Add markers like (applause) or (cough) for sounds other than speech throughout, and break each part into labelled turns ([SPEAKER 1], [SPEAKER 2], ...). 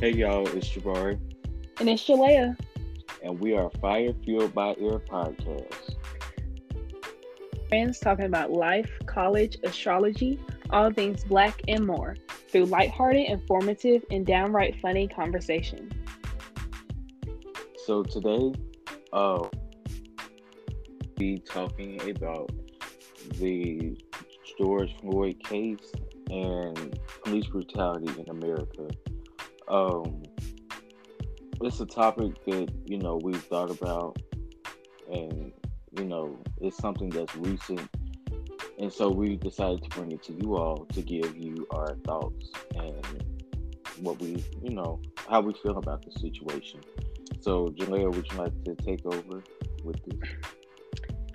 [SPEAKER 1] Hey y'all, it's Jabari.
[SPEAKER 2] And it's Jalea.
[SPEAKER 1] And we are Fire Fueled by Air Podcast.
[SPEAKER 2] Friends talking about life, college, astrology, all things black, and more through lighthearted, informative, and downright funny conversation.
[SPEAKER 1] So today, uh, be talking about the George Floyd case and police brutality in America. Um, it's a topic that you know we've thought about, and you know it's something that's recent, and so we decided to bring it to you all to give you our thoughts and what we, you know, how we feel about the situation. So, Jalea, would you like to take over with this?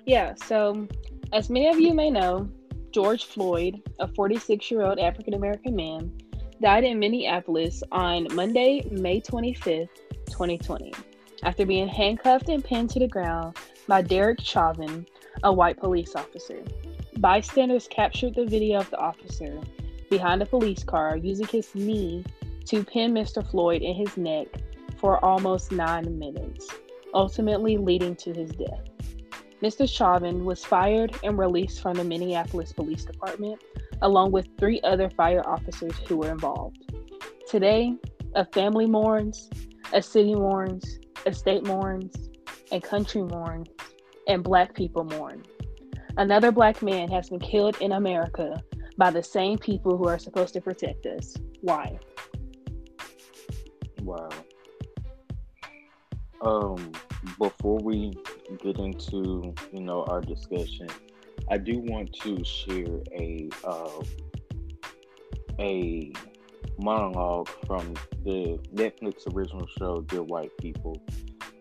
[SPEAKER 2] Yeah. So, as many of you may know, George Floyd, a 46 year old African American man, died in Minneapolis on Monday, May 25th, 2020, after being handcuffed and pinned to the ground by Derek Chauvin, a white police officer. Bystanders captured the video of the officer behind a police car using his knee to pin Mr. Floyd in his neck for almost nine minutes, ultimately leading to his death. Mr. Chauvin was fired and released from the Minneapolis Police Department, along with three other fire officers who were involved. Today, a family mourns, a city mourns, a state mourns, a country mourns, and black people mourn. Another black man has been killed in America by the same people who are supposed to protect us. Why?
[SPEAKER 1] Wow. Um, before we get into you know our discussion, I do want to share a uh, a monologue from the Netflix original show Dear White People.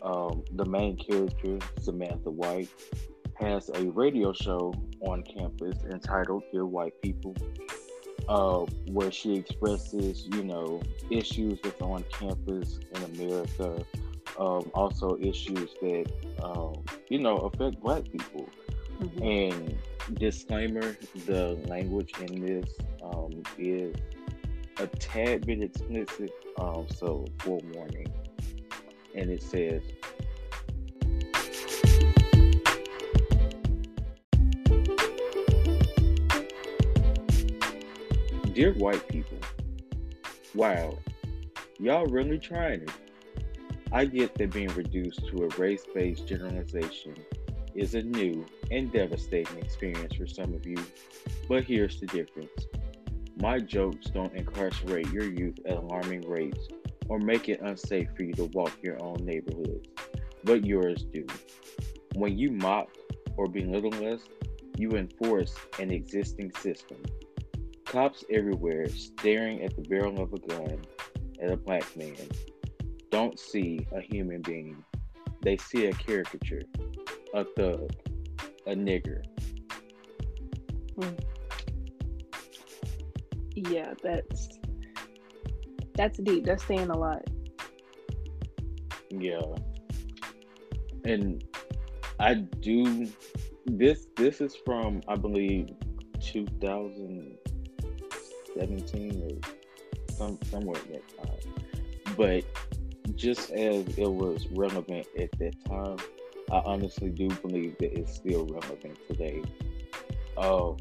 [SPEAKER 1] Um, the main character Samantha White has a radio show on campus entitled Dear White People, uh, where she expresses, you know, issues that's on campus in America, um, also issues that um, you know affect Black people. Mm-hmm. And disclaimer: the language in this um, is a tad bit explicit, um, so forewarning. And it says. Dear white people, wow, y'all really trying it. I get that being reduced to a race based generalization is a new and devastating experience for some of you, but here's the difference. My jokes don't incarcerate your youth at alarming rates or make it unsafe for you to walk your own neighborhoods, but yours do. When you mock or belittle us, you enforce an existing system. Cops everywhere staring at the barrel of a gun at a black man don't see a human being. They see a caricature, a thug, a nigger.
[SPEAKER 2] Hmm. Yeah, that's that's deep. That's saying a lot.
[SPEAKER 1] Yeah. And I do this this is from I believe 2017 or some somewhere in that time. But just as it was relevant at that time, I honestly do believe that it's still relevant today. Um,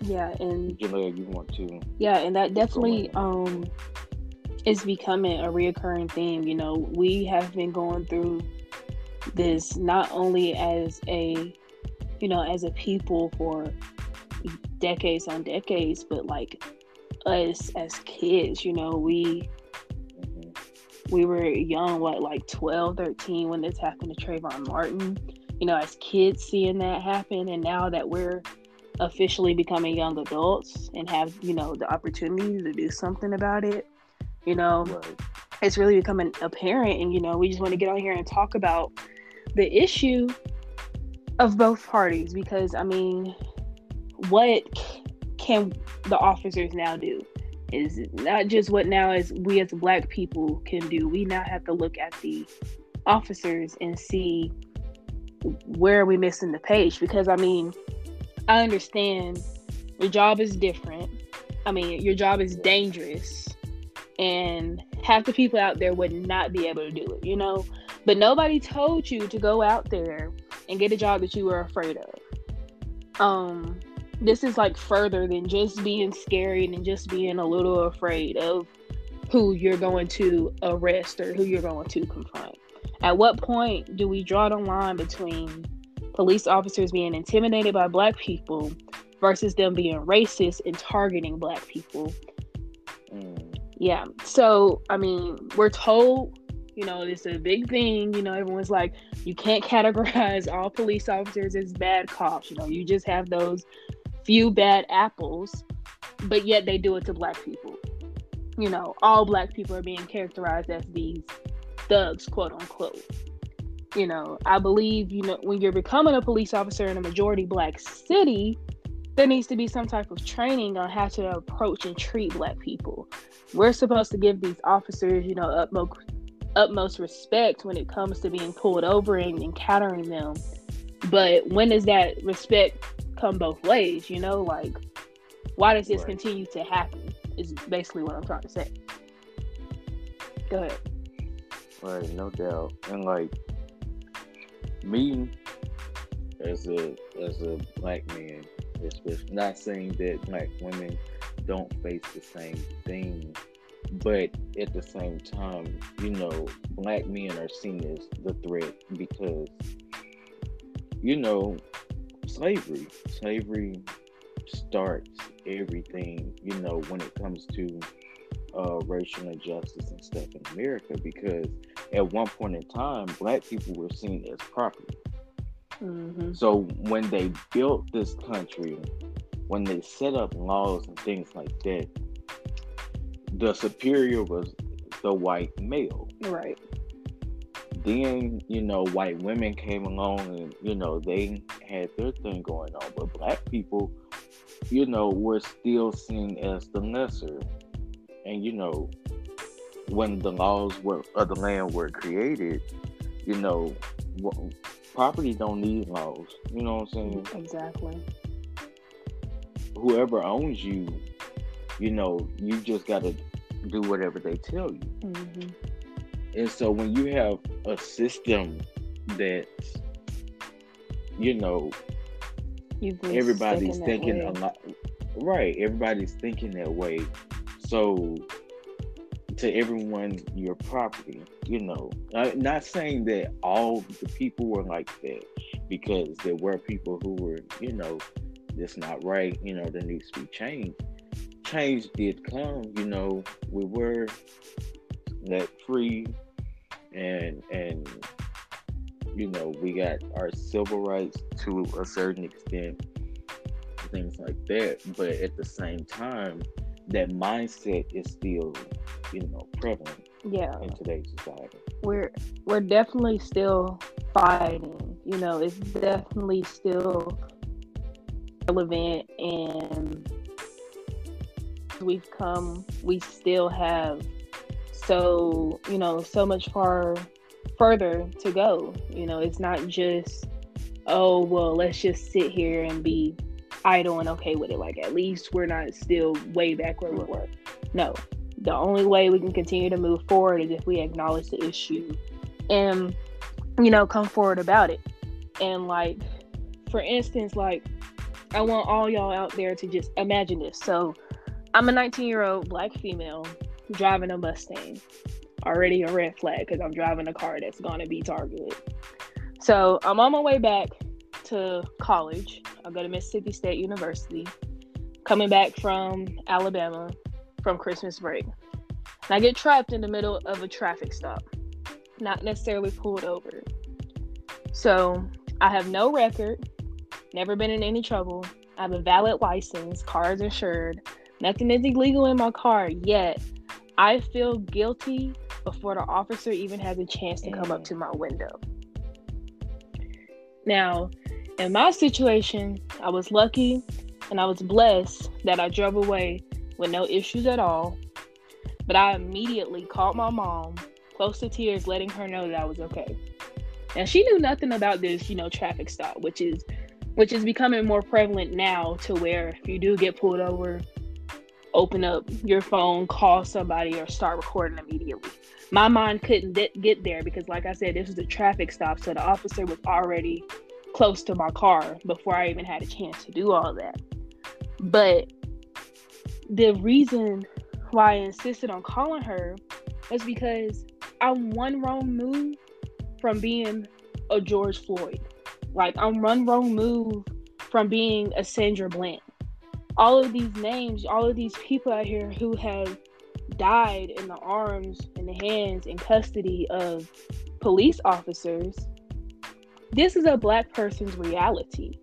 [SPEAKER 2] yeah, and
[SPEAKER 1] Jalea, you want to?
[SPEAKER 2] Yeah, and that definitely um is becoming a reoccurring theme. You know, we have been going through this not only as a you know as a people for decades on decades, but like us as kids. You know, we we were young, what, like 12, 13 when this happened to Trayvon Martin. You know, as kids seeing that happen, and now that we're officially becoming young adults and have, you know, the opportunity to do something about it, you know, right. it's really becoming apparent. And, you know, we just want to get on here and talk about the issue of both parties because, I mean, what can the officers now do? Is not just what now as we as black people can do. We now have to look at the officers and see where are we missing the page because I mean, I understand your job is different. I mean, your job is dangerous and half the people out there would not be able to do it, you know? But nobody told you to go out there and get a job that you were afraid of. Um, this is like further than just being scared and just being a little afraid of who you're going to arrest or who you're going to confront. At what point do we draw the line between police officers being intimidated by black people versus them being racist and targeting black people? Mm. Yeah. So, I mean, we're told, you know, it's a big thing. You know, everyone's like, you can't (laughs) categorize all police officers as bad cops. You know, you just have those few bad apples, but yet they do it to black people. You know, all black people are being characterized as these thugs, quote unquote. You know, I believe, you know, when you're becoming a police officer in a majority black city, there needs to be some type of training on how to approach and treat black people. We're supposed to give these officers, you know, utmost utmost respect when it comes to being pulled over and encountering them. But when does that respect come both ways? You know, like why does this right. continue to happen? Is basically what I'm trying to say. Go ahead.
[SPEAKER 1] Right, no doubt. And like me as a as a black man, especially not saying that black women don't face the same thing, but at the same time, you know, black men are seen as the threat because you know, slavery. Slavery starts everything, you know, when it comes to uh, racial injustice and stuff in America because at one point in time, black people were seen as property. Mm-hmm. So when they built this country, when they set up laws and things like that, the superior was the white male.
[SPEAKER 2] Right.
[SPEAKER 1] Then, you know, white women came along and, you know, they had their thing going on. But black people, you know, were still seen as the lesser and you know when the laws were of the land were created you know property don't need laws you know what i'm saying
[SPEAKER 2] exactly
[SPEAKER 1] whoever owns you you know you just got to do whatever they tell you mm-hmm. And so when you have a system that you know everybody's thinking a lot right everybody's thinking that way. So to everyone your property you know I'm not saying that all the people were like that because there were people who were you know that's not right you know there needs to be change. Change did come you know we were let free and and you know we got our civil rights to a certain extent things like that but at the same time that mindset is still, you know, prevalent.
[SPEAKER 2] Yeah.
[SPEAKER 1] In today's society.
[SPEAKER 2] We're we're definitely still fighting. You know, it's definitely still relevant and we've come we still have so, you know, so much far further to go. You know, it's not just oh well let's just sit here and be idle and okay with it. Like at least we're not still way back where we were. No. The only way we can continue to move forward is if we acknowledge the issue and you know come forward about it. And like for instance, like I want all y'all out there to just imagine this. So I'm a 19 year old black female driving a Mustang. Already a red flag because I'm driving a car that's gonna be targeted. So I'm on my way back to college. I go to Mississippi State University. Coming back from Alabama from Christmas break. And I get trapped in the middle of a traffic stop, not necessarily pulled over. So I have no record, never been in any trouble. I have a valid license, cars insured. Nothing is illegal in my car, yet I feel guilty before the officer even has a chance to come up to my window. Now, in my situation, I was lucky and I was blessed that I drove away with no issues at all. But I immediately called my mom, close to tears, letting her know that I was okay. And she knew nothing about this, you know, traffic stop, which is which is becoming more prevalent now to where if you do get pulled over, open up your phone, call somebody, or start recording immediately. My mind couldn't get there because, like I said, this was a traffic stop, so the officer was already close to my car before I even had a chance to do all that. But the reason why I insisted on calling her was because I'm one wrong move from being a George Floyd. Like I'm one wrong move from being a Sandra Bland. All of these names, all of these people out here who have died in the arms, and the hands, and custody of police officers. This is a black person's reality.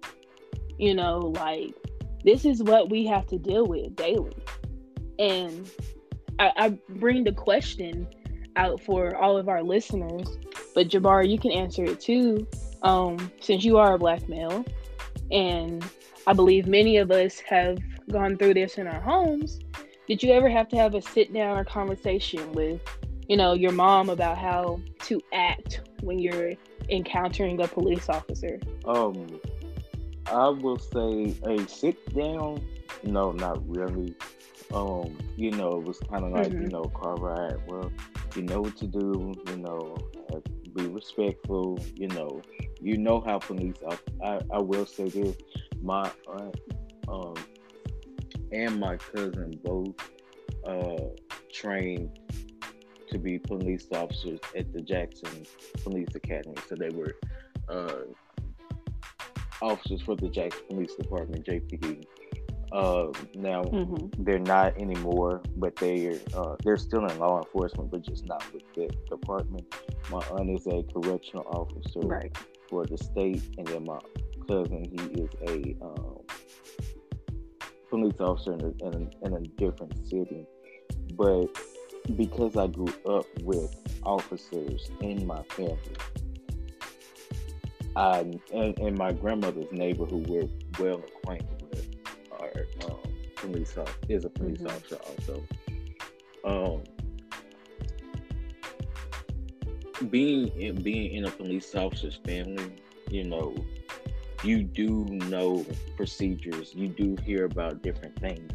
[SPEAKER 2] You know, like this is what we have to deal with daily. And I, I bring the question out for all of our listeners, but Jabbar, you can answer it too. Um, since you are a black male, and I believe many of us have gone through this in our homes. Did you ever have to have a sit down or conversation with, you know, your mom about how to act when you're encountering a police officer?
[SPEAKER 1] Um, I will say a sit down. No, not really um, you know, it was kind of like, mm-hmm. you know, car ride. Well, you know what to do, you know, be respectful, you know, you know how police. I, I, I will say this, my aunt, um, and my cousin both uh trained to be police officers at the Jackson Police Academy. So they were uh officers for the Jackson Police Department, JPD. Uh, now mm-hmm. they're not anymore, but they're uh, they're still in law enforcement, but just not with the department. My aunt is a correctional officer
[SPEAKER 2] right.
[SPEAKER 1] for the state, and then my cousin he is a um, police officer in a, in a, in a different city. But because I grew up with officers in my family, I and, and my grandmother's neighbor who we're well acquainted with, um, police officer, is a police mm-hmm. officer also. Um, being in, being in a police officer's family, you know, you do know procedures. You do hear about different things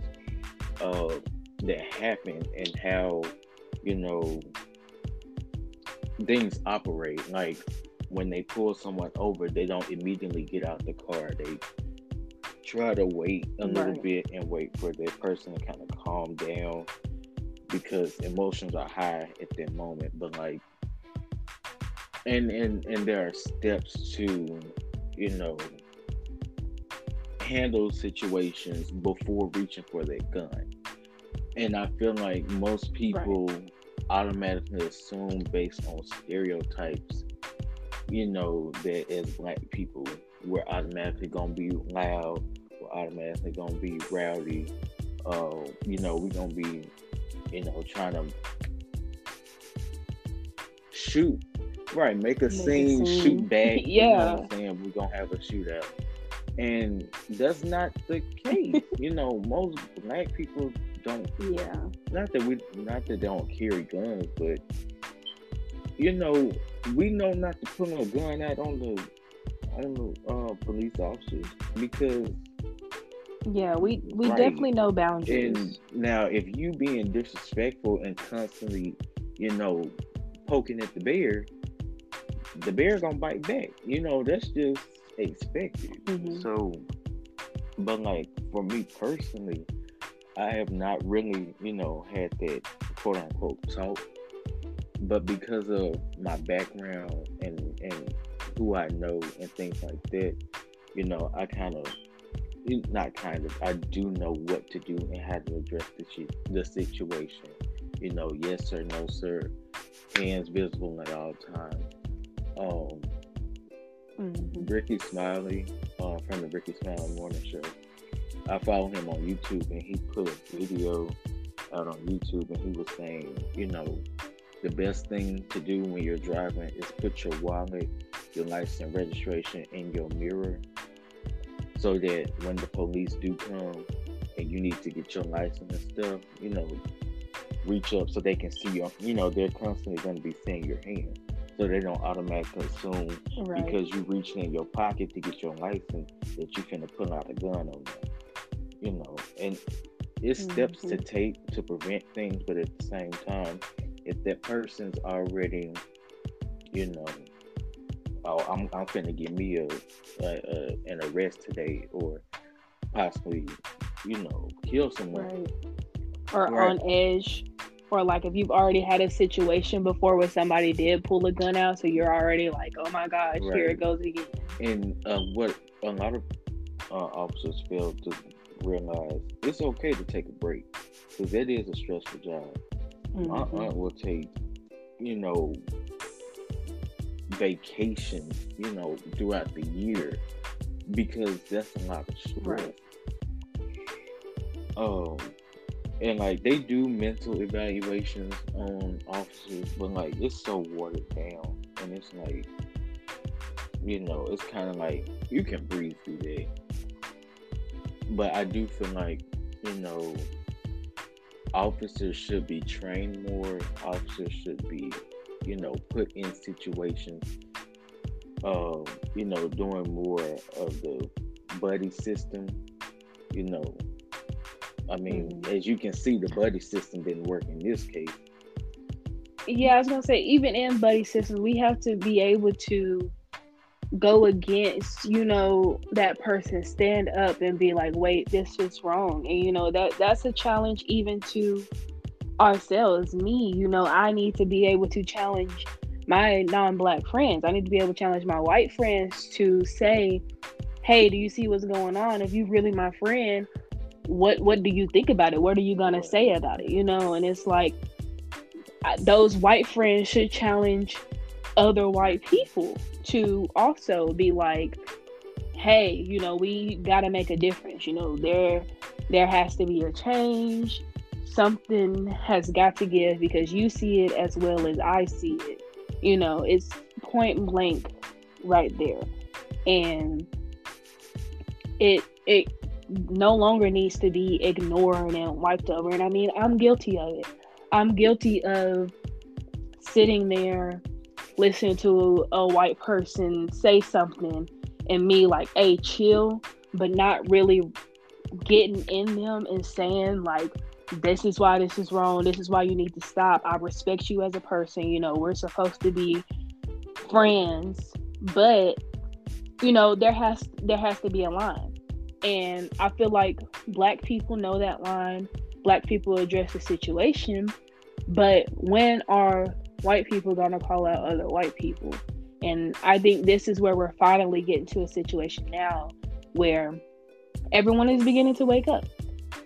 [SPEAKER 1] uh, that happen and how you know things operate. Like when they pull someone over, they don't immediately get out the car. They try to wait a little right. bit and wait for the person to kind of calm down because emotions are high at that moment. But like, and and and there are steps to, you know, handle situations before reaching for their gun. And I feel like most people right. automatically assume based on stereotypes, you know, that as black people, we're automatically gonna be loud, we're automatically gonna be rowdy. Uh, you know, we're gonna be, you know, trying to shoot, right? Make a, make scene, a scene, shoot back.
[SPEAKER 2] yeah, (laughs) you know
[SPEAKER 1] I'm saying we're gonna have a shootout, and that's not the case. (laughs) you know, most black people don't.
[SPEAKER 2] Yeah.
[SPEAKER 1] Not that we, not that they don't carry guns, but you know, we know not to put a gun out on the on the uh, police officers because
[SPEAKER 2] yeah, we we right. definitely know boundaries.
[SPEAKER 1] And now, if you being disrespectful and constantly, you know, poking at the bear, the bear gonna bite back. You know, that's just expected. Mm-hmm. So, but like for me personally, I have not really, you know, had that quote unquote talk. But because of my background and and who I know and things like that, you know, I kind of not kind of, I do know what to do and how to address the, the situation. You know, yes sir, no sir, hands visible at all times. Um, mm-hmm. Rickey Smiley uh, from the Rickey Smiley Morning Show. I follow him on YouTube and he put a video out on YouTube and he was saying, you know, the best thing to do when you're driving is put your wallet, your license registration in your mirror so that when the police do come and you need to get your license and stuff, you know, reach up so they can see your, you know, they're constantly going to be seeing your hand. So they don't automatically assume right. because you reaching in your pocket to get your license that you finna pull out a gun on them. You know, and it's mm-hmm. steps to take to prevent things, but at the same time, if that person's already, you know, oh, I'm I'm finna give me a, a, a an arrest today, or possibly, you know, kill someone,
[SPEAKER 2] right. or right. on edge, or like if you've already had a situation before where somebody did pull a gun out, so you're already like, oh my gosh, right. here it goes again.
[SPEAKER 1] And uh, what a lot of uh, officers fail to realize it's okay to take a break because that is a stressful job. Mm-hmm. My aunt will take, you know, vacation, you know, throughout the year because that's a lot of stress. Right. Um, and like they do mental evaluations on officers, but like it's so watered down, and it's like, you know, it's kind of like you can breathe through that but I do feel like you know officers should be trained more. Officers should be you know put in situations. Uh, you know, doing more of the buddy system. You know, I mean, mm-hmm. as you can see, the buddy system didn't work in this case.
[SPEAKER 2] Yeah, I was gonna say, even in buddy systems, we have to be able to go against you know that person stand up and be like wait this is wrong and you know that that's a challenge even to ourselves me you know i need to be able to challenge my non-black friends i need to be able to challenge my white friends to say hey do you see what's going on if you really my friend what what do you think about it? What are you gonna say about it? You know and it's like those white friends should challenge other white people to also be like hey you know we got to make a difference. You know there there has to be a change. Something has got to give because you see it as well as i see it. You know it's point blank right there. And it it no longer needs to be ignored and wiped over and i mean i'm guilty of it i'm guilty of sitting there listening to a white person say something and me like, hey, chill, but not really getting in them and saying like, this is why this is wrong. This is why you need to stop. I respect you as a person. You know, we're supposed to be friends, but you know, there has there has to be a line. And I feel like black people know that line. Black people address the situation, but when are white people gonna call out other white people. And I think this is where we're finally getting to a situation now where everyone is beginning to wake up.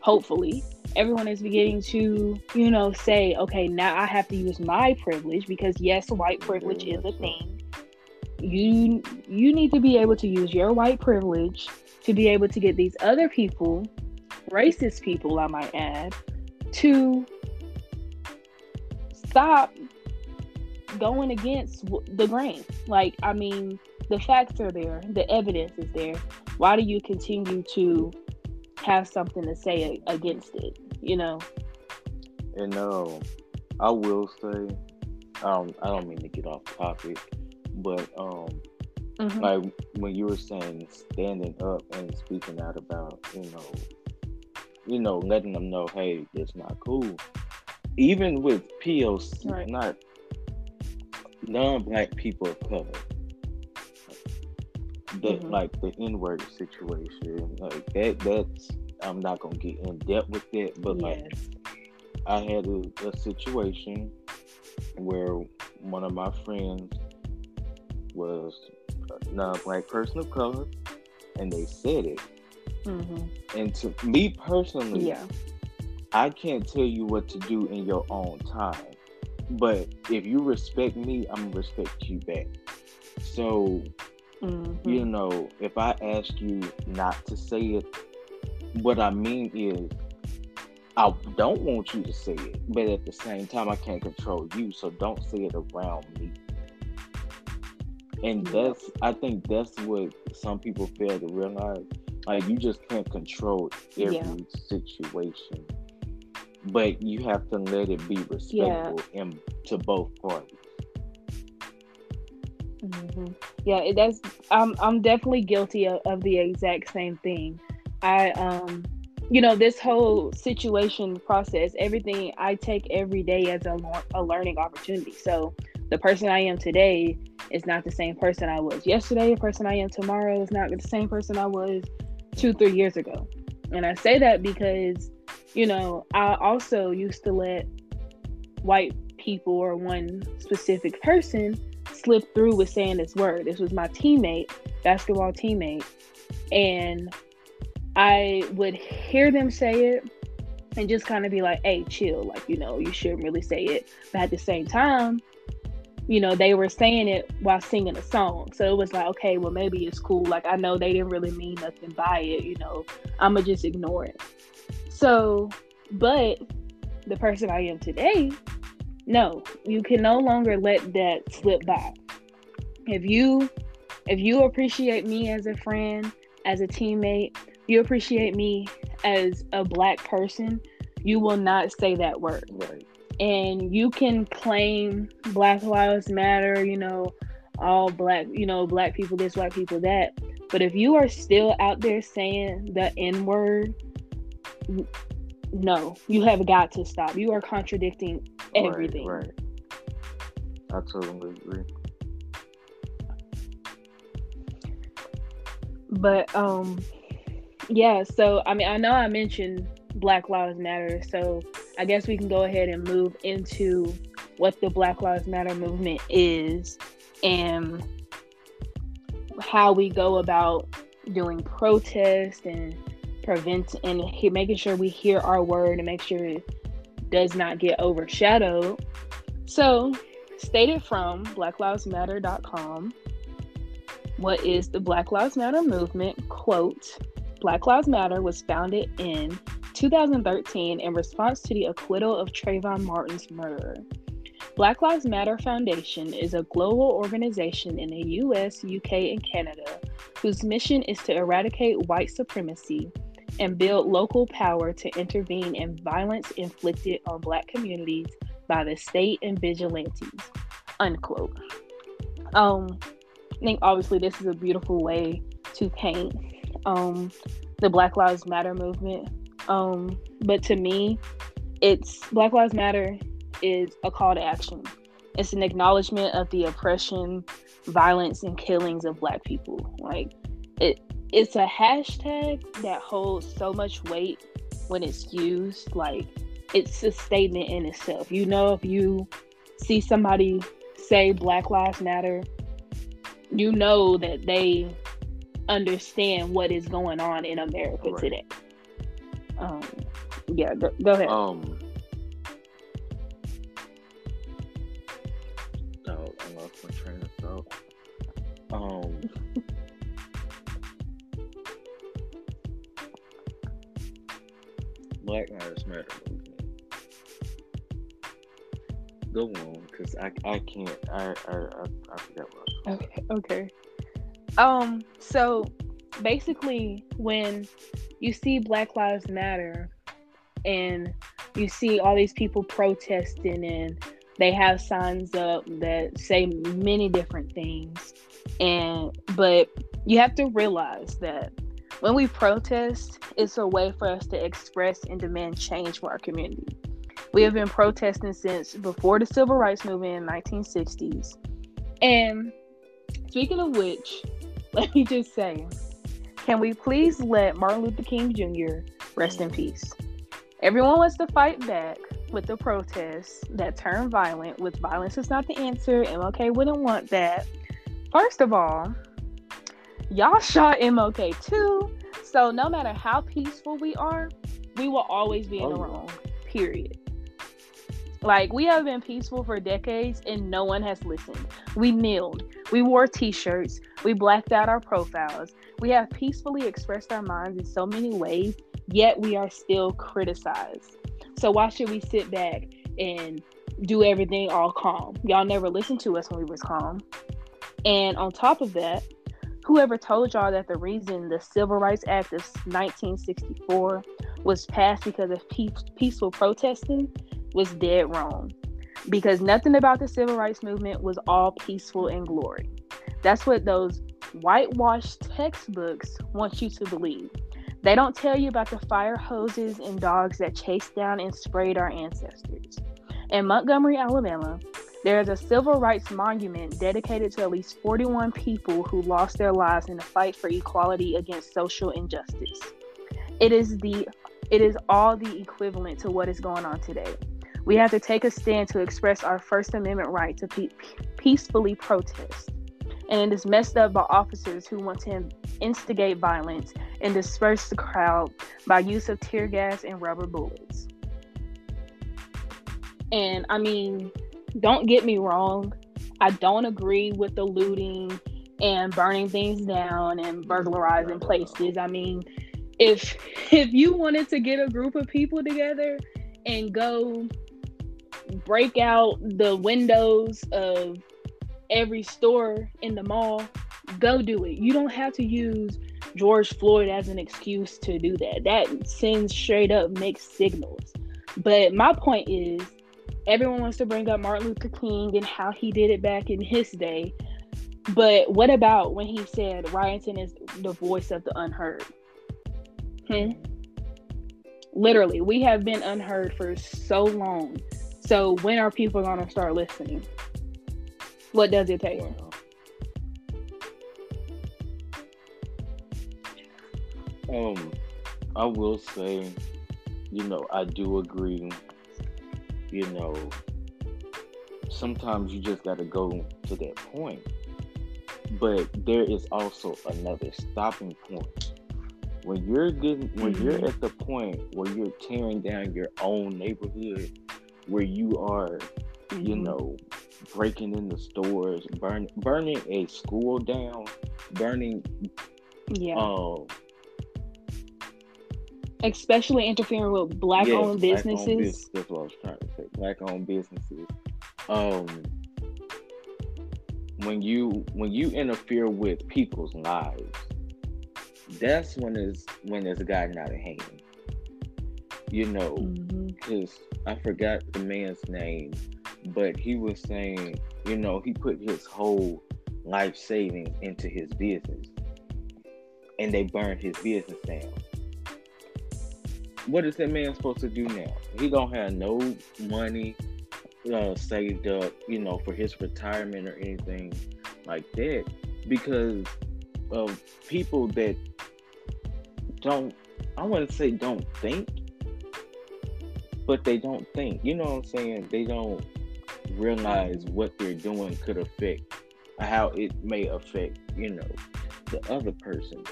[SPEAKER 2] Hopefully, everyone is beginning to, you know, say, okay, now I have to use my privilege because yes, white privilege is a thing. You you need to be able to use your white privilege to be able to get these other people, racist people, I might add, to stop going against the grain. Like, I mean, the facts are there, the evidence is there. Why do you continue to have something to say against it? You know.
[SPEAKER 1] And um, I will say, um, I don't mean to get off topic, but um, mm-hmm. like when you were saying standing up and speaking out about, you know, you know, letting them know, hey, it's not cool. Even with POC, right. not non-black people of color that mm-hmm. like the n-word situation like that that's i'm not gonna get in depth with it but yes. like i had a, a, situation where one of my friends was a non-black person of color and they said it mm-hmm. and to me personally yeah i can't tell you what to do in your own time but if you respect me, I'm gonna respect you back. So, mm-hmm. you know, if I ask you not to say it, what I mean is, I don't want you to say it, but at the same time, I can't control you, so don't say it around me. And that's, I think that's what some people fail to realize. Like, you just can't control every yeah. situation but you have to let it be respectful yeah. and to both parties.
[SPEAKER 2] Mm-hmm. Yeah, that's I'm I'm definitely guilty of, of, the exact same thing. I um you know, this whole situation process, everything I take every day as a, a learning opportunity. So the person I am today is not the same person I was yesterday. The person I am tomorrow is not the same person I was two, three years ago. And I say that because, you know, I also used to let white people or one specific person slip through with saying this word. This was my teammate, basketball teammate. And I would hear them say it and just kind of be like, hey, chill. Like, you know, you shouldn't really say it. But at the same time, you know, they were saying it while singing a song. So it was like, okay, well, maybe it's cool. Like, I know they didn't really mean nothing by it, you know, I'm going to just ignore it. So, but the person I am today, no, you can no longer let that slip by. If you if you appreciate me as a friend, as a teammate, you appreciate me as a black person, you will not say that word.
[SPEAKER 1] Right.
[SPEAKER 2] And you can claim Black Lives Matter, you know, all black, you know, black people this, white people that. But if you are still out there saying the N word, no, you have got to stop. You are contradicting everything.
[SPEAKER 1] Right, right. I totally agree.
[SPEAKER 2] But um yeah, so I mean I know I mentioned Black Lives Matter, so I guess we can go ahead and move into what the Black Lives Matter movement is and how we go about doing protest and prevent and he, making sure we hear our word and make sure it does not get overshadowed. So, stated from blacklivesmatter.com, what is the Black Lives Matter movement? Quote, Black Lives Matter was founded in 2013 in response to the acquittal of Trayvon Martin's murderer. Black Lives Matter Foundation is a global organization in the US, UK, and Canada whose mission is to eradicate white supremacy and build local power to intervene in violence inflicted on black communities by the state and vigilantes. Unquote. Um, I think obviously this is a beautiful way to paint um, the Black Lives Matter movement. Um, but to me, it's Black Lives Matter is a call to action. It's an acknowledgement of the oppression, violence, and killings of Black people. Like it, it's a hashtag that holds so much weight when it's used. Like it's a statement in itself. You know, if you see somebody say Black Lives Matter, you know that they understand what is going on in America right. today. Um, yeah, go, go ahead.
[SPEAKER 1] Um, oh, I lost my train of thought. Um, (laughs) Black Lives Matter movement. Go on, cause I I can't I I I, I forgot what.
[SPEAKER 2] Okay. Okay. Um. So basically, when you see Black Lives Matter, and you see all these people protesting, and they have signs up that say many different things, and but you have to realize that when we protest, it's a way for us to express and demand change for our community. We have been protesting since before the civil rights movement in the 1960s. And speaking of which, (laughs) let me just say, can we please let Martin Luther King Jr. rest in peace? Everyone wants to fight back with the protests that turn violent, with violence is not the answer. MLK wouldn't want that. First of all, y'all shot MLK too. So no matter how peaceful we are, we will always be in oh. the wrong. Period. Like we have been peaceful for decades and no one has listened. We kneeled. We wore t-shirts. We blacked out our profiles. We have peacefully expressed our minds in so many ways, yet we are still criticized. So why should we sit back and do everything all calm? Y'all never listened to us when we was calm. And on top of that, whoever told y'all that the reason the Civil Rights Act of 1964 was passed because of pe- peaceful protesting was dead wrong. Because nothing about the civil rights movement was all peaceful and glory. That's what those whitewashed textbooks want you to believe. They don't tell you about the fire hoses and dogs that chased down and sprayed our ancestors. In Montgomery, Alabama, there is a civil rights monument dedicated to at least 41 people who lost their lives in the fight for equality against social injustice. It is the it is all the equivalent to what is going on today. We have to take a stand to express our First Amendment right to pe- peacefully protest. And it is messed up by officers who want to instigate violence and disperse the crowd by use of tear gas and rubber bullets. And I mean, don't get me wrong, I don't agree with the looting and burning things down and burglarizing places. I mean, if if you wanted to get a group of people together and go break out the windows of every store in the mall, go do it. You don't have to use George Floyd as an excuse to do that. That sends straight up mixed signals. But my point is, everyone wants to bring up Martin Luther King and how he did it back in his day. But what about when he said rioting is the voice of the unheard? Hmm? Literally, we have been unheard for so long. So when are people going to start listening? What does it take?
[SPEAKER 1] Um, I will say, you know, I do agree. You know, sometimes you just got to go to that point. But there is also another stopping point. When you're getting, when mm-hmm. you're at the point where you're tearing down your own neighborhood, where you are, mm-hmm. you know, breaking in the stores, burn, burning a school down, burning,
[SPEAKER 2] yeah. Uh, especially interfering with black-owned businesses. Black-owned business,
[SPEAKER 1] that's what I was trying to say. Black-owned businesses. Um, when you when you interfere with people's lives, that's when it's when it's gotten out of hand. You know, because mm-hmm. I forgot the man's name, but he was saying, you know, he put his whole life savings into his business, and they burned his business down what is that man supposed to do now? He don't have no money uh, saved up, you know, for his retirement or anything like that because of people that don't. I want to say don't think, but they don't think. You know what I'm saying? They don't realize what they're doing could affect how it may affect, you know, the other person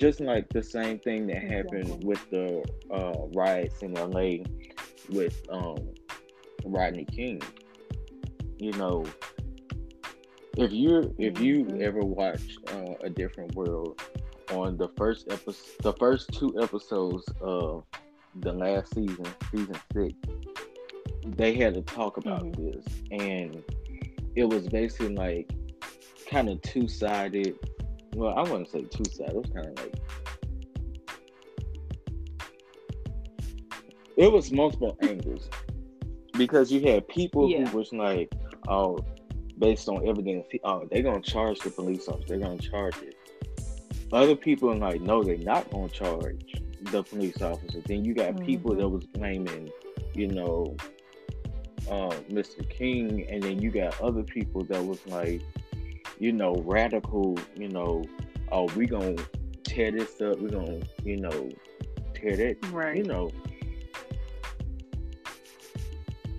[SPEAKER 1] just like the same thing that happened with the uh, riots in LA with um, Rodney King. You know, if you if you mm-hmm. ever watch uh, a different world on the first episode, the first two episodes of the last season, season six, they had to talk about mm-hmm. this, and it was basically like kind of two sided well, I wouldn't say two sided. It was kind of like it was multiple angles because you had people yeah. who was like, oh, based on evidence, oh, they're gonna charge the police officer. They're gonna charge it. Other people are like, no, they're not gonna charge the police officer. Then you got mm-hmm. people that mm-hmm. was blaming, you know, uh, Mr. King, and then you got other people that was like, you know, radical, you know, oh, we gonna tear this up, we gonna, you know, tear that, right. you know.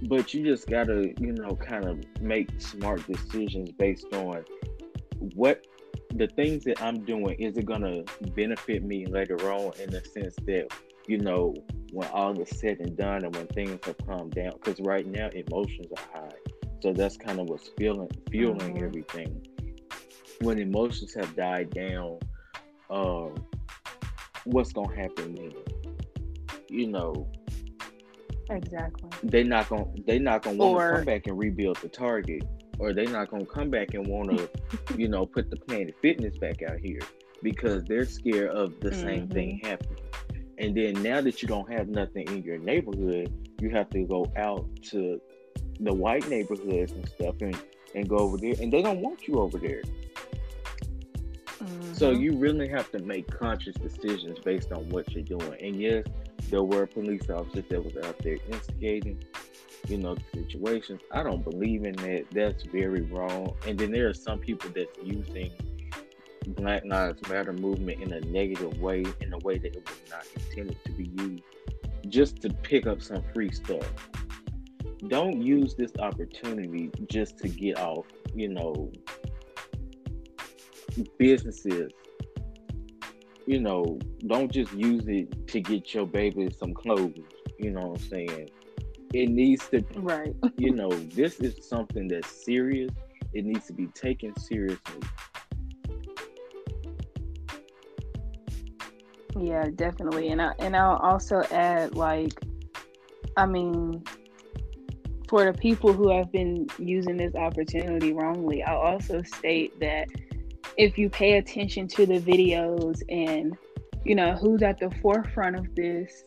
[SPEAKER 1] But you just gotta, you know, kind of make smart decisions based on what the things that I'm doing. Is it gonna benefit me later on in the sense that, you know, when all is said and done and when things have calmed down? Because right now emotions are high, so that's kind of what's feeling fueling mm-hmm. everything when emotions have died down, um, what's gonna happen then? You know,
[SPEAKER 2] exactly.
[SPEAKER 1] they're not gonna they not gonna want to come back and rebuild the target, or they're not gonna come back and want to, (laughs) you know, put the Planet Fitness back out here because they're scared of the mm-hmm. same thing happening. And then now that you don't have nothing in your neighborhood, you have to go out to the white neighborhoods and stuff and, and go over there, and they don't want you over there. Mm-hmm. So you really have to make conscious decisions based on what you're doing. And yes, there were police officers that was out there instigating, you know, situations. I don't believe in that. That's very wrong. And then there are some people that's using Black Lives Matter movement in a negative way, in a way that it was not intended to be used, just to pick up some free stuff. Don't use this opportunity just to get off, you know, businesses. You know, don't just use it to get your baby some clothes. You know what I'm saying? It needs to,
[SPEAKER 2] right? (laughs)
[SPEAKER 1] You know, this is something that's serious. It needs to be taken seriously.
[SPEAKER 2] Yeah, definitely. And I and I'll also add like I mean for the people who have been using this opportunity wrongly, I'll also state that if you pay attention to the videos and you know who's at the forefront of this,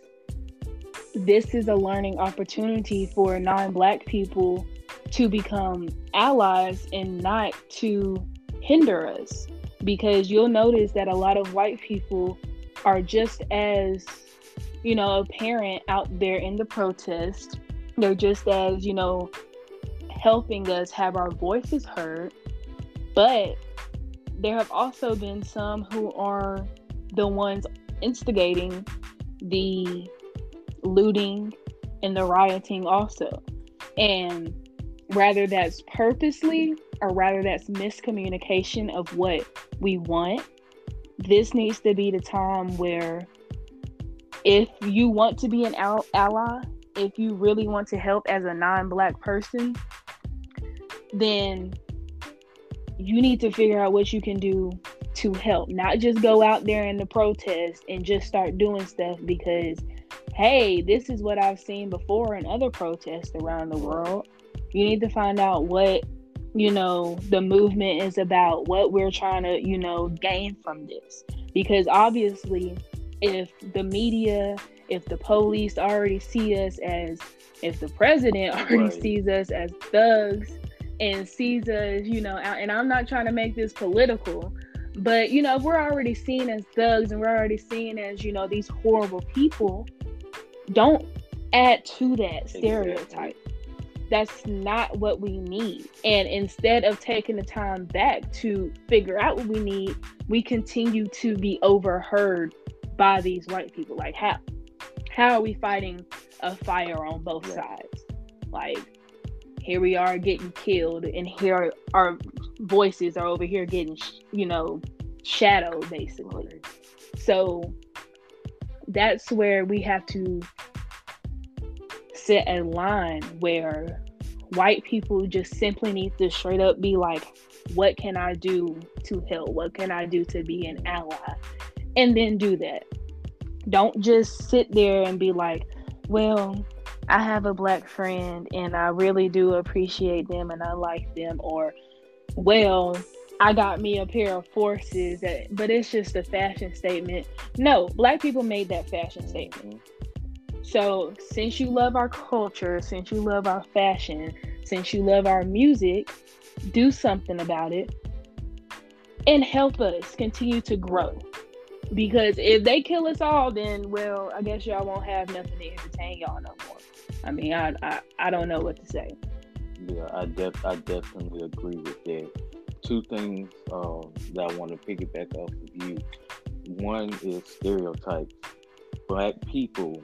[SPEAKER 2] this is a learning opportunity for non-black people to become allies and not to hinder us because you'll notice that a lot of white people are just as, you know, apparent out there in the protest. They're just as, you know, helping us have our voices heard. But there have also been some who are the ones instigating the looting and the rioting also. And rather that's purposely or rather that's miscommunication of what we want this needs to be the time where if you want to be an ally, if you really want to help as a non-black person, then you need to figure out what you can do to help. Not just go out there in the protest and just start doing stuff because hey, this is what I've seen before in other protests around the world. You need to find out what you know, the movement is about, what we're trying to, you know, gain from this. Because obviously, if the media, if the police already see us as, if the president (laughs) already right. sees us as thugs and sees us, you know, and I'm not trying to make this political, but, you know, if we're already seen as thugs and we're already seen as, you know, these horrible people, don't add to that stereotype. Exactly that's not what we need. And instead of taking the time back to figure out what we need, we continue to be overheard by these white people. Like how how are we fighting a fire on both yeah. sides? Like here we are getting killed and here our voices are over here getting you know shadowed basically. So that's where we have to set a line where white people just simply need to straight up be like, what can I do to help? What can I do to be an ally? And then do that. Don't just sit there and be like, well, I have a black friend and I really do appreciate them and I like them, or, well, I got me a pair of forces, that, but it's just a fashion statement. No, black people made that fashion statement. So, since you love our culture, since you love our fashion, since you love our music, do something about it and help us continue to grow. Because if they kill us all, then well, I guess y'all won't have nothing to entertain y'all no more. I mean, I I, I don't know what to say.
[SPEAKER 1] Yeah, I def I definitely agree with that. Two things um, that I want to piggyback off of you. One is stereotypes. Black people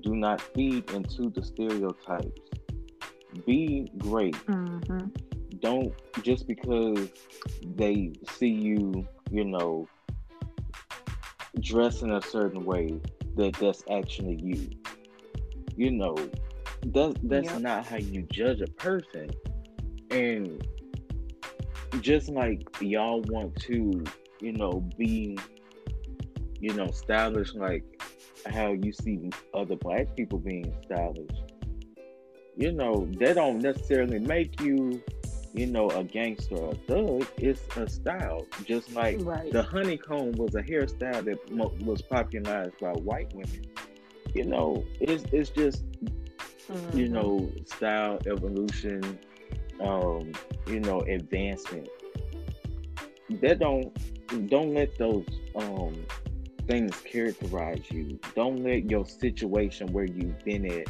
[SPEAKER 1] do not feed into the stereotypes. Be great. Mm-hmm. Don't just because they see you, you know, dress in a certain way that that's actually you. You know, that that's yep. not how you judge a person. And just like y'all want to, you know, be, you know, stylish like how you see other black people being stylish. You know, they don't necessarily make you, you know, a gangster or a thug. It's a style. Just like right. the honeycomb was a hairstyle that mo- was popularized by white women. You know, it's it's just mm-hmm. you know style evolution, um, you know advancement. That don't don't let those um things characterize you. Don't let your situation where you've been at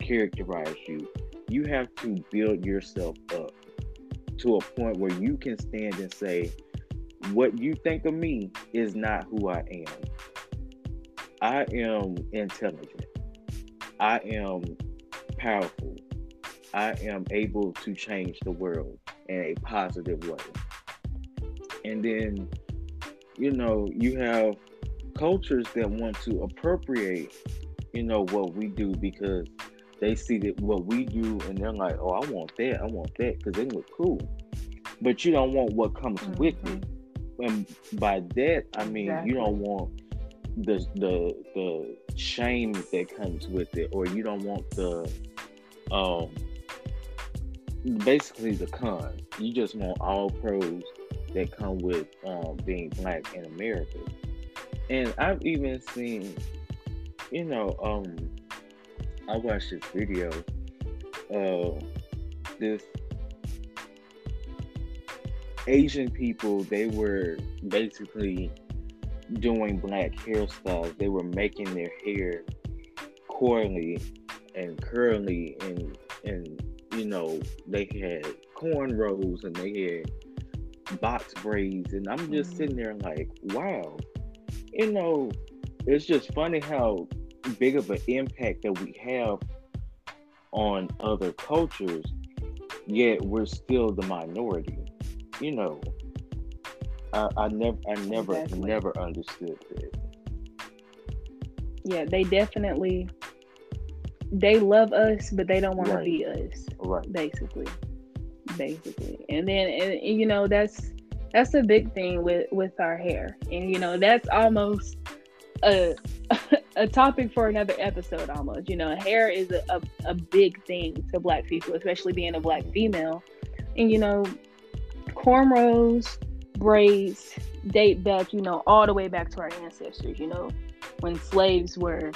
[SPEAKER 1] characterize you. You have to build yourself up to a point where you can stand and say, what you think of me is not who I am. I am intelligent. I am powerful. I am able to change the world in a positive way. And then, you know, you have cultures that want to appropriate, you know, what we do because they see that what we do and they're like, oh, I want that, I want that because they look cool. But you don't want what comes mm-hmm. with it. And by that, I mean exactly. you don't want the the the shame that comes with it, or you don't want the um basically the con. You just want all pros that come with um, being black in America. And I've even seen, you know, um, I watched this video. Uh, this Asian people, they were basically doing black hairstyles. They were making their hair coily and curly and and you know they had cornrows and they had box braids and I'm just mm-hmm. sitting there like wow you know it's just funny how big of an impact that we have on other cultures yet we're still the minority you know I, I never, I never, exactly. never understood that.
[SPEAKER 2] Yeah, they definitely they love us, but they don't want right. to be us.
[SPEAKER 1] Right.
[SPEAKER 2] Basically, basically, and then and, and, you know that's that's a big thing with with our hair, and you know that's almost a (laughs) a topic for another episode. Almost, you know, hair is a, a, a big thing to Black people, especially being a Black female, and you know, cornrows braids date back, you know, all the way back to our ancestors, you know, when slaves were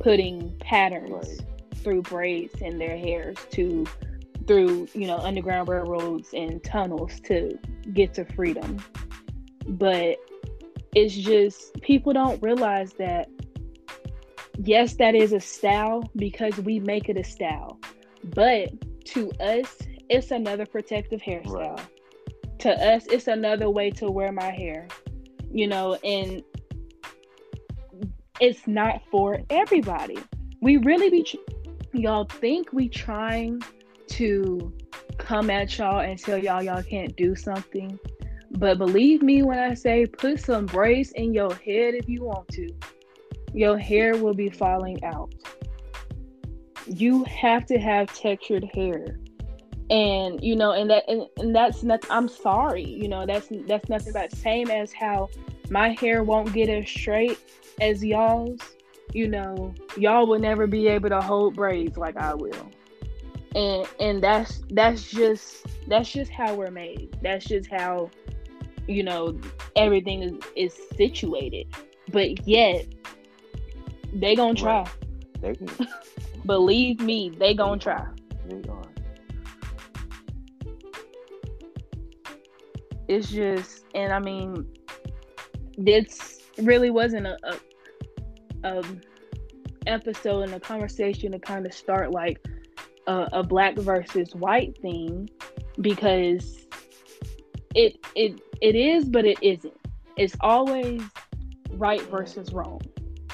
[SPEAKER 2] putting patterns right. through braids in their hairs to through, you know, underground railroads and tunnels to get to freedom. But it's just people don't realize that yes, that is a style because we make it a style. But to us, it's another protective hairstyle. Right to us it's another way to wear my hair you know and it's not for everybody. We really be y'all think we trying to come at y'all and tell y'all y'all can't do something. But believe me when i say put some braids in your head if you want to. Your hair will be falling out. You have to have textured hair. And you know and that and, and that's i'm sorry you know that's that's nothing but same as how my hair won't get as straight as y'all's. You know y'all will never be able to hold braids like i will. And and that's that's just that's just how we're made. That's just how you know everything is is situated. But yet they gonna try. They can. (laughs) believe me they gonna try. They are. it's just and i mean this really wasn't a, a, a episode and a conversation to kind of start like a, a black versus white thing because it it it is but it isn't. It's always right versus wrong.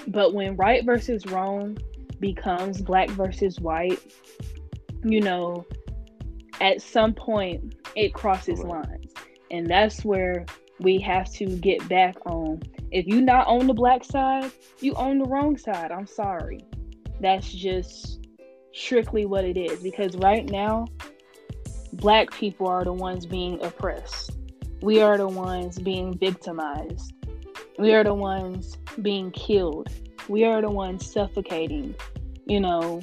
[SPEAKER 2] But when right versus wrong becomes black versus white you know at some point it crosses lines. And that's where we have to get back on. If you're not on the black side, you on the wrong side. I'm sorry. That's just strictly what it is. Because right now, black people are the ones being oppressed. We are the ones being victimized. We are the ones being killed. We are the ones suffocating, you know,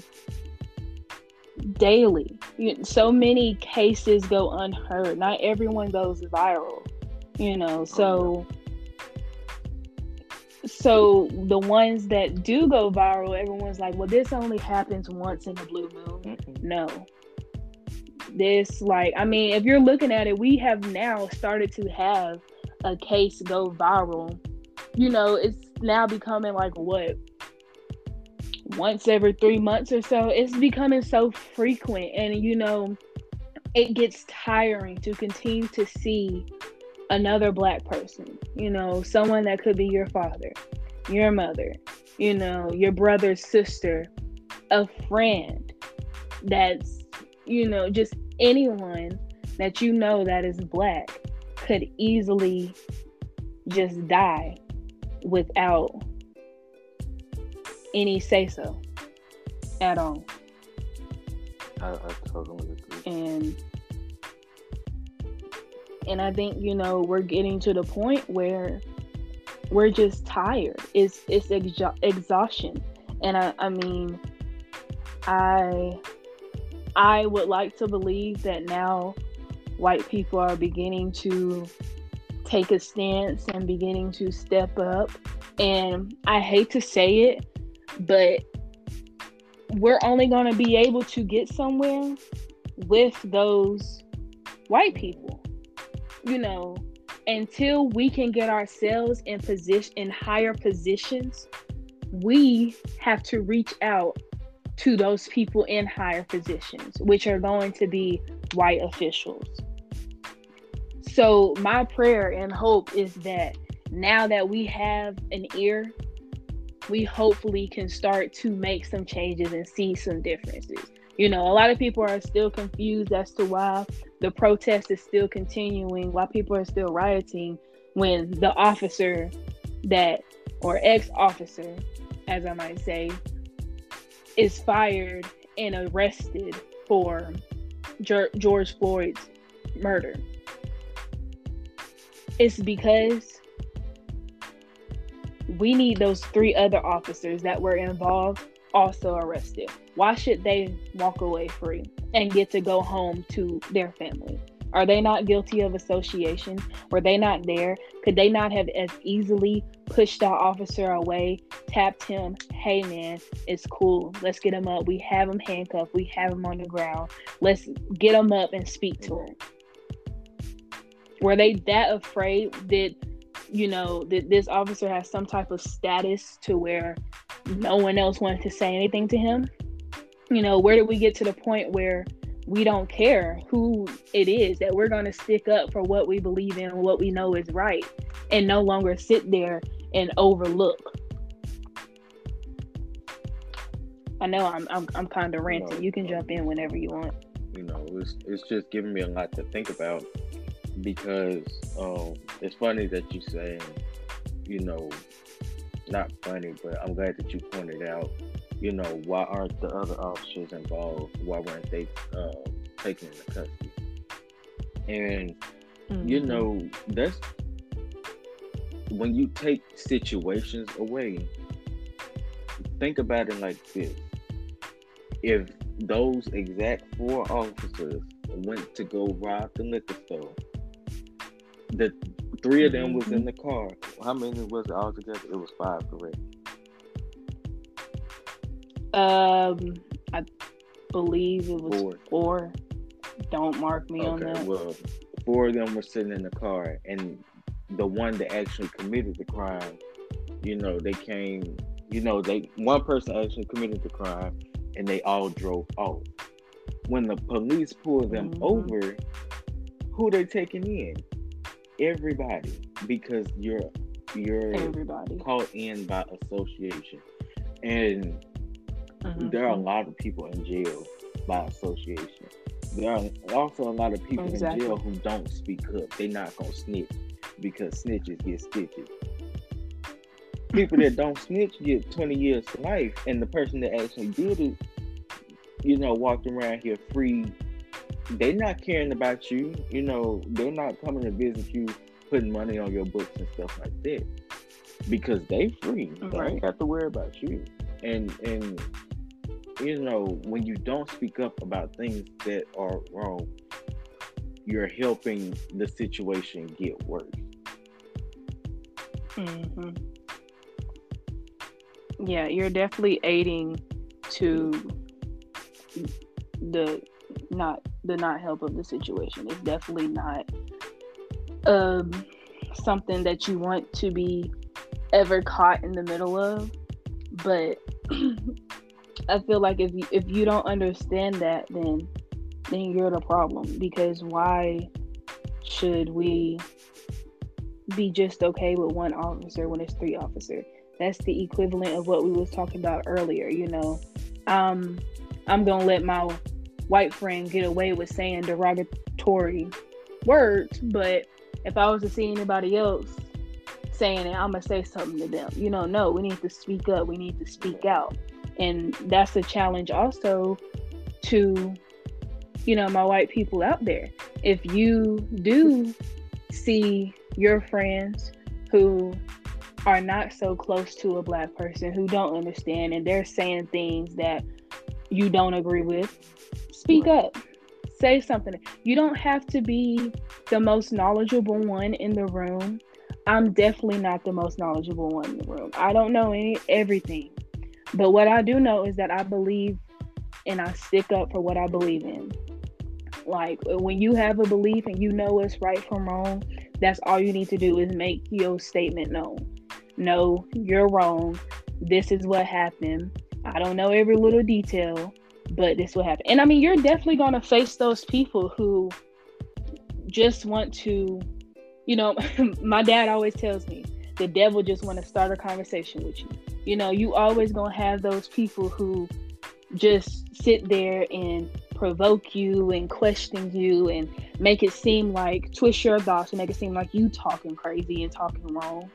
[SPEAKER 2] daily so many cases go unheard. Not everyone goes viral, you know. Oh, so, so the ones that do go viral, everyone's like, "Well, this only happens once in a blue moon." No, this like, I mean, if you're looking at it, we have now started to have a case go viral, you know, it's now becoming like what once every three months or so. It's becoming so frequent, and you know, it gets tiring to continue to see another black person, you know, someone that could be your father, your mother, you know, your brother's sister, a friend that's, you know, just anyone that you know that is black could easily just die without any say so at all.
[SPEAKER 1] I, I totally agree.
[SPEAKER 2] And and I think you know we're getting to the point where we're just tired. It's it's exha- exhaustion, and I I mean, I I would like to believe that now white people are beginning to take a stance and beginning to step up. And I hate to say it, but we're only going to be able to get somewhere with those white people. You know, until we can get ourselves in position in higher positions, we have to reach out to those people in higher positions, which are going to be white officials. So, my prayer and hope is that now that we have an ear, we hopefully can start to make some changes and see some differences. You know, a lot of people are still confused as to why the protest is still continuing, why people are still rioting when the officer that, or ex officer, as I might say, is fired and arrested for George Floyd's murder. It's because we need those three other officers that were involved also arrested. Why should they walk away free and get to go home to their family? Are they not guilty of association? Were they not there? Could they not have as easily pushed that officer away, tapped him, hey man, it's cool. Let's get him up. We have him handcuffed. We have him on the ground. Let's get him up and speak to him. Were they that afraid that, you know, that this officer has some type of status to where no one else wanted to say anything to him? You know, where did we get to the point where we don't care who it is that we're going to stick up for what we believe in and what we know is right and no longer sit there and overlook? I know i'm i'm, I'm kind of ranting. you, know, you can jump in whenever you want.
[SPEAKER 1] you know it's, it's just giving me a lot to think about because um, it's funny that you say you know not funny but i'm glad that you pointed out you know, why aren't the other officers involved? Why weren't they uh, taken into custody? And mm-hmm. you know, that's when you take situations away. Think about it like this: if those exact four officers went to go rob the liquor store, the three of them was in mm-hmm. the car. How many was it all together? It was five, correct?
[SPEAKER 2] Um, I believe it was four. four. Don't mark me okay, on that.
[SPEAKER 1] Well, four of them were sitting in the car, and the one that actually committed the crime, you know, they came. You know, they one person actually committed the crime, and they all drove off. When the police pulled them mm-hmm. over, who they taking in? Everybody, because you're you're
[SPEAKER 2] everybody
[SPEAKER 1] caught in by association, and Mm-hmm. There are a lot of people in jail by association. There are also a lot of people exactly. in jail who don't speak up. They're not gonna snitch because snitches get stitches. People that don't snitch get 20 years to life, and the person that actually did it, you know, walked around here free. They're not caring about you. You know, they're not coming to visit you, putting money on your books and stuff like that because they free. Right. They ain't got to worry about you. And and you know, when you don't speak up about things that are wrong, you're helping the situation get worse.
[SPEAKER 2] Mm-hmm. Yeah, you're definitely aiding to the not the not help of the situation. It's definitely not um something that you want to be ever caught in the middle of. But (clears throat) I feel like if you if you don't understand that, then then you're the problem. Because why should we be just okay with one officer when it's three officers? That's the equivalent of what we was talking about earlier. You know, um, I'm gonna let my white friend get away with saying derogatory words, but if I was to see anybody else saying it, I'm gonna say something to them. You know, no, we need to speak up. We need to speak out, and that's a challenge also to, you know, my white people out there. If you do see your friends who are not so close to a black person who don't understand and they're saying things that you don't agree with, speak up. Say something. You don't have to be the most knowledgeable one in the room. I'm definitely not the most knowledgeable one in the room. I don't know any everything. But what I do know is that I believe and I stick up for what I believe in. Like when you have a belief and you know what's right from wrong, that's all you need to do is make your statement known. No, you're wrong. This is what happened. I don't know every little detail, but this will happen. And I mean, you're definitely going to face those people who just want to, you know, (laughs) my dad always tells me the devil just want to start a conversation with you. You know, you always going to have those people who just sit there and provoke you and question you and make it seem like twist your thoughts and make it seem like you talking crazy and talking wrong.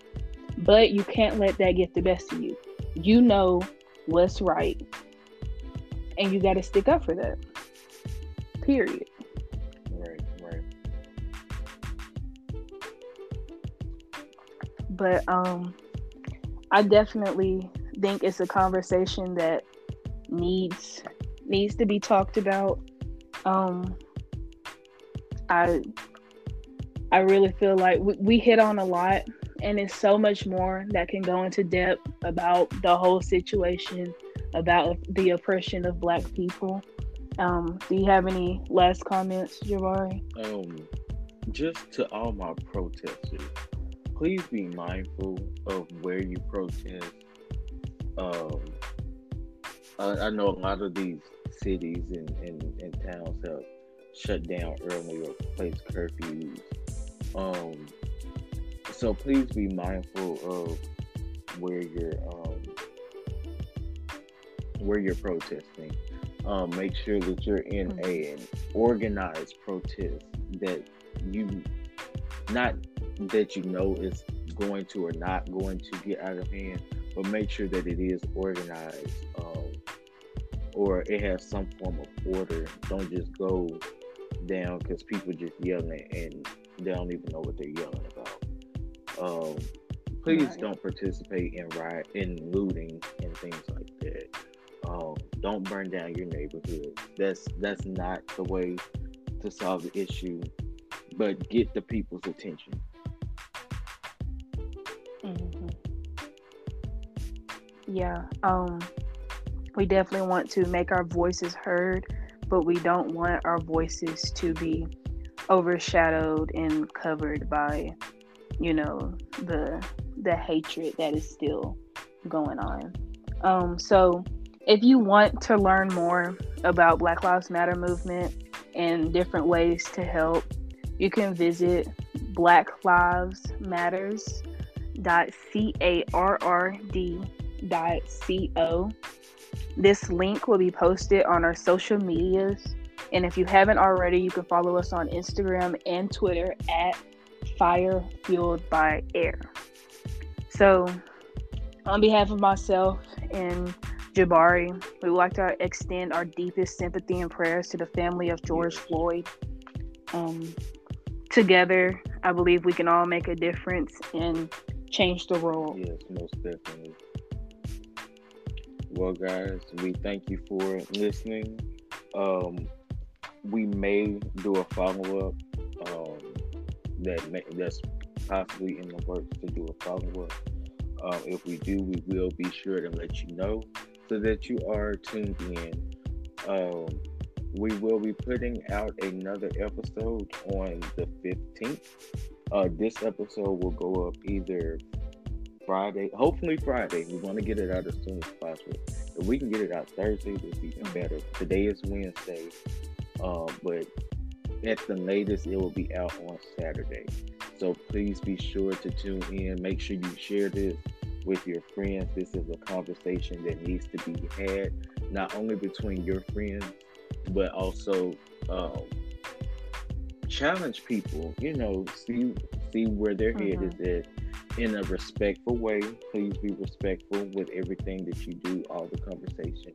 [SPEAKER 2] But you can't let that get the best of you. You know what's right and you got to stick up for that. Period.
[SPEAKER 1] Right, right.
[SPEAKER 2] But um I definitely think it's a conversation that needs needs to be talked about. Um I I really feel like we, we hit on a lot and it's so much more that can go into depth about the whole situation about the oppression of Black people. Um, do you have any last comments, Jabari?
[SPEAKER 1] Um, just to all my protesters, please be mindful of where you protest. Um, I, I know a lot of these cities and, and, and towns have shut down early or placed curfews. Um, so please be mindful of where you're um, where you're protesting. Um, make sure that you're in mm-hmm. a, an organized protest that you not that you know is going to or not going to get out of hand, but make sure that it is organized um, or it has some form of order. Don't just go down because people just yelling and they don't even know what they're yelling about. Um, please right. don't participate in riot in looting and things like that. Don't burn down your neighborhood. That's that's not the way to solve the issue, but get the people's attention.
[SPEAKER 2] Mm-hmm. Yeah, um, we definitely want to make our voices heard, but we don't want our voices to be overshadowed and covered by, you know, the the hatred that is still going on. Um, so if you want to learn more about Black Lives Matter movement and different ways to help, you can visit blacklivesmatters.carrd.co. This link will be posted on our social medias. And if you haven't already, you can follow us on Instagram and Twitter at Fire Fueled by Air. So, on behalf of myself and Jabari. We would like to extend our deepest sympathy and prayers to the family of George Floyd. Um, together, I believe we can all make a difference and change the world.
[SPEAKER 1] Yes, most definitely. Well, guys, we thank you for listening. Um, we may do a follow up um, that may, that's possibly in the works to do a follow up. Um, if we do, we will be sure to let you know so that you are tuned in. Um, we will be putting out another episode on the 15th. Uh, this episode will go up either Friday, hopefully Friday. We want to get it out as soon as possible. If we can get it out Thursday, it'll be even better. Today is Wednesday, uh, but at the latest, it will be out on Saturday. So please be sure to tune in. Make sure you share this with your friends. This is a conversation that needs to be had, not only between your friends, but also um, challenge people. You know, see see where their head mm-hmm. is at in a respectful way. Please be respectful with everything that you do, all the conversation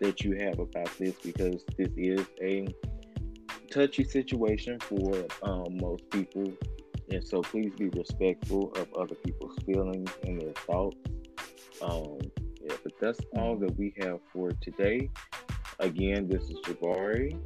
[SPEAKER 1] that you have about this, because this is a touchy situation for um, most people and so please be respectful of other people's feelings and their thoughts. Um, yeah, but that's all that we have for today. Again, this is Jabari.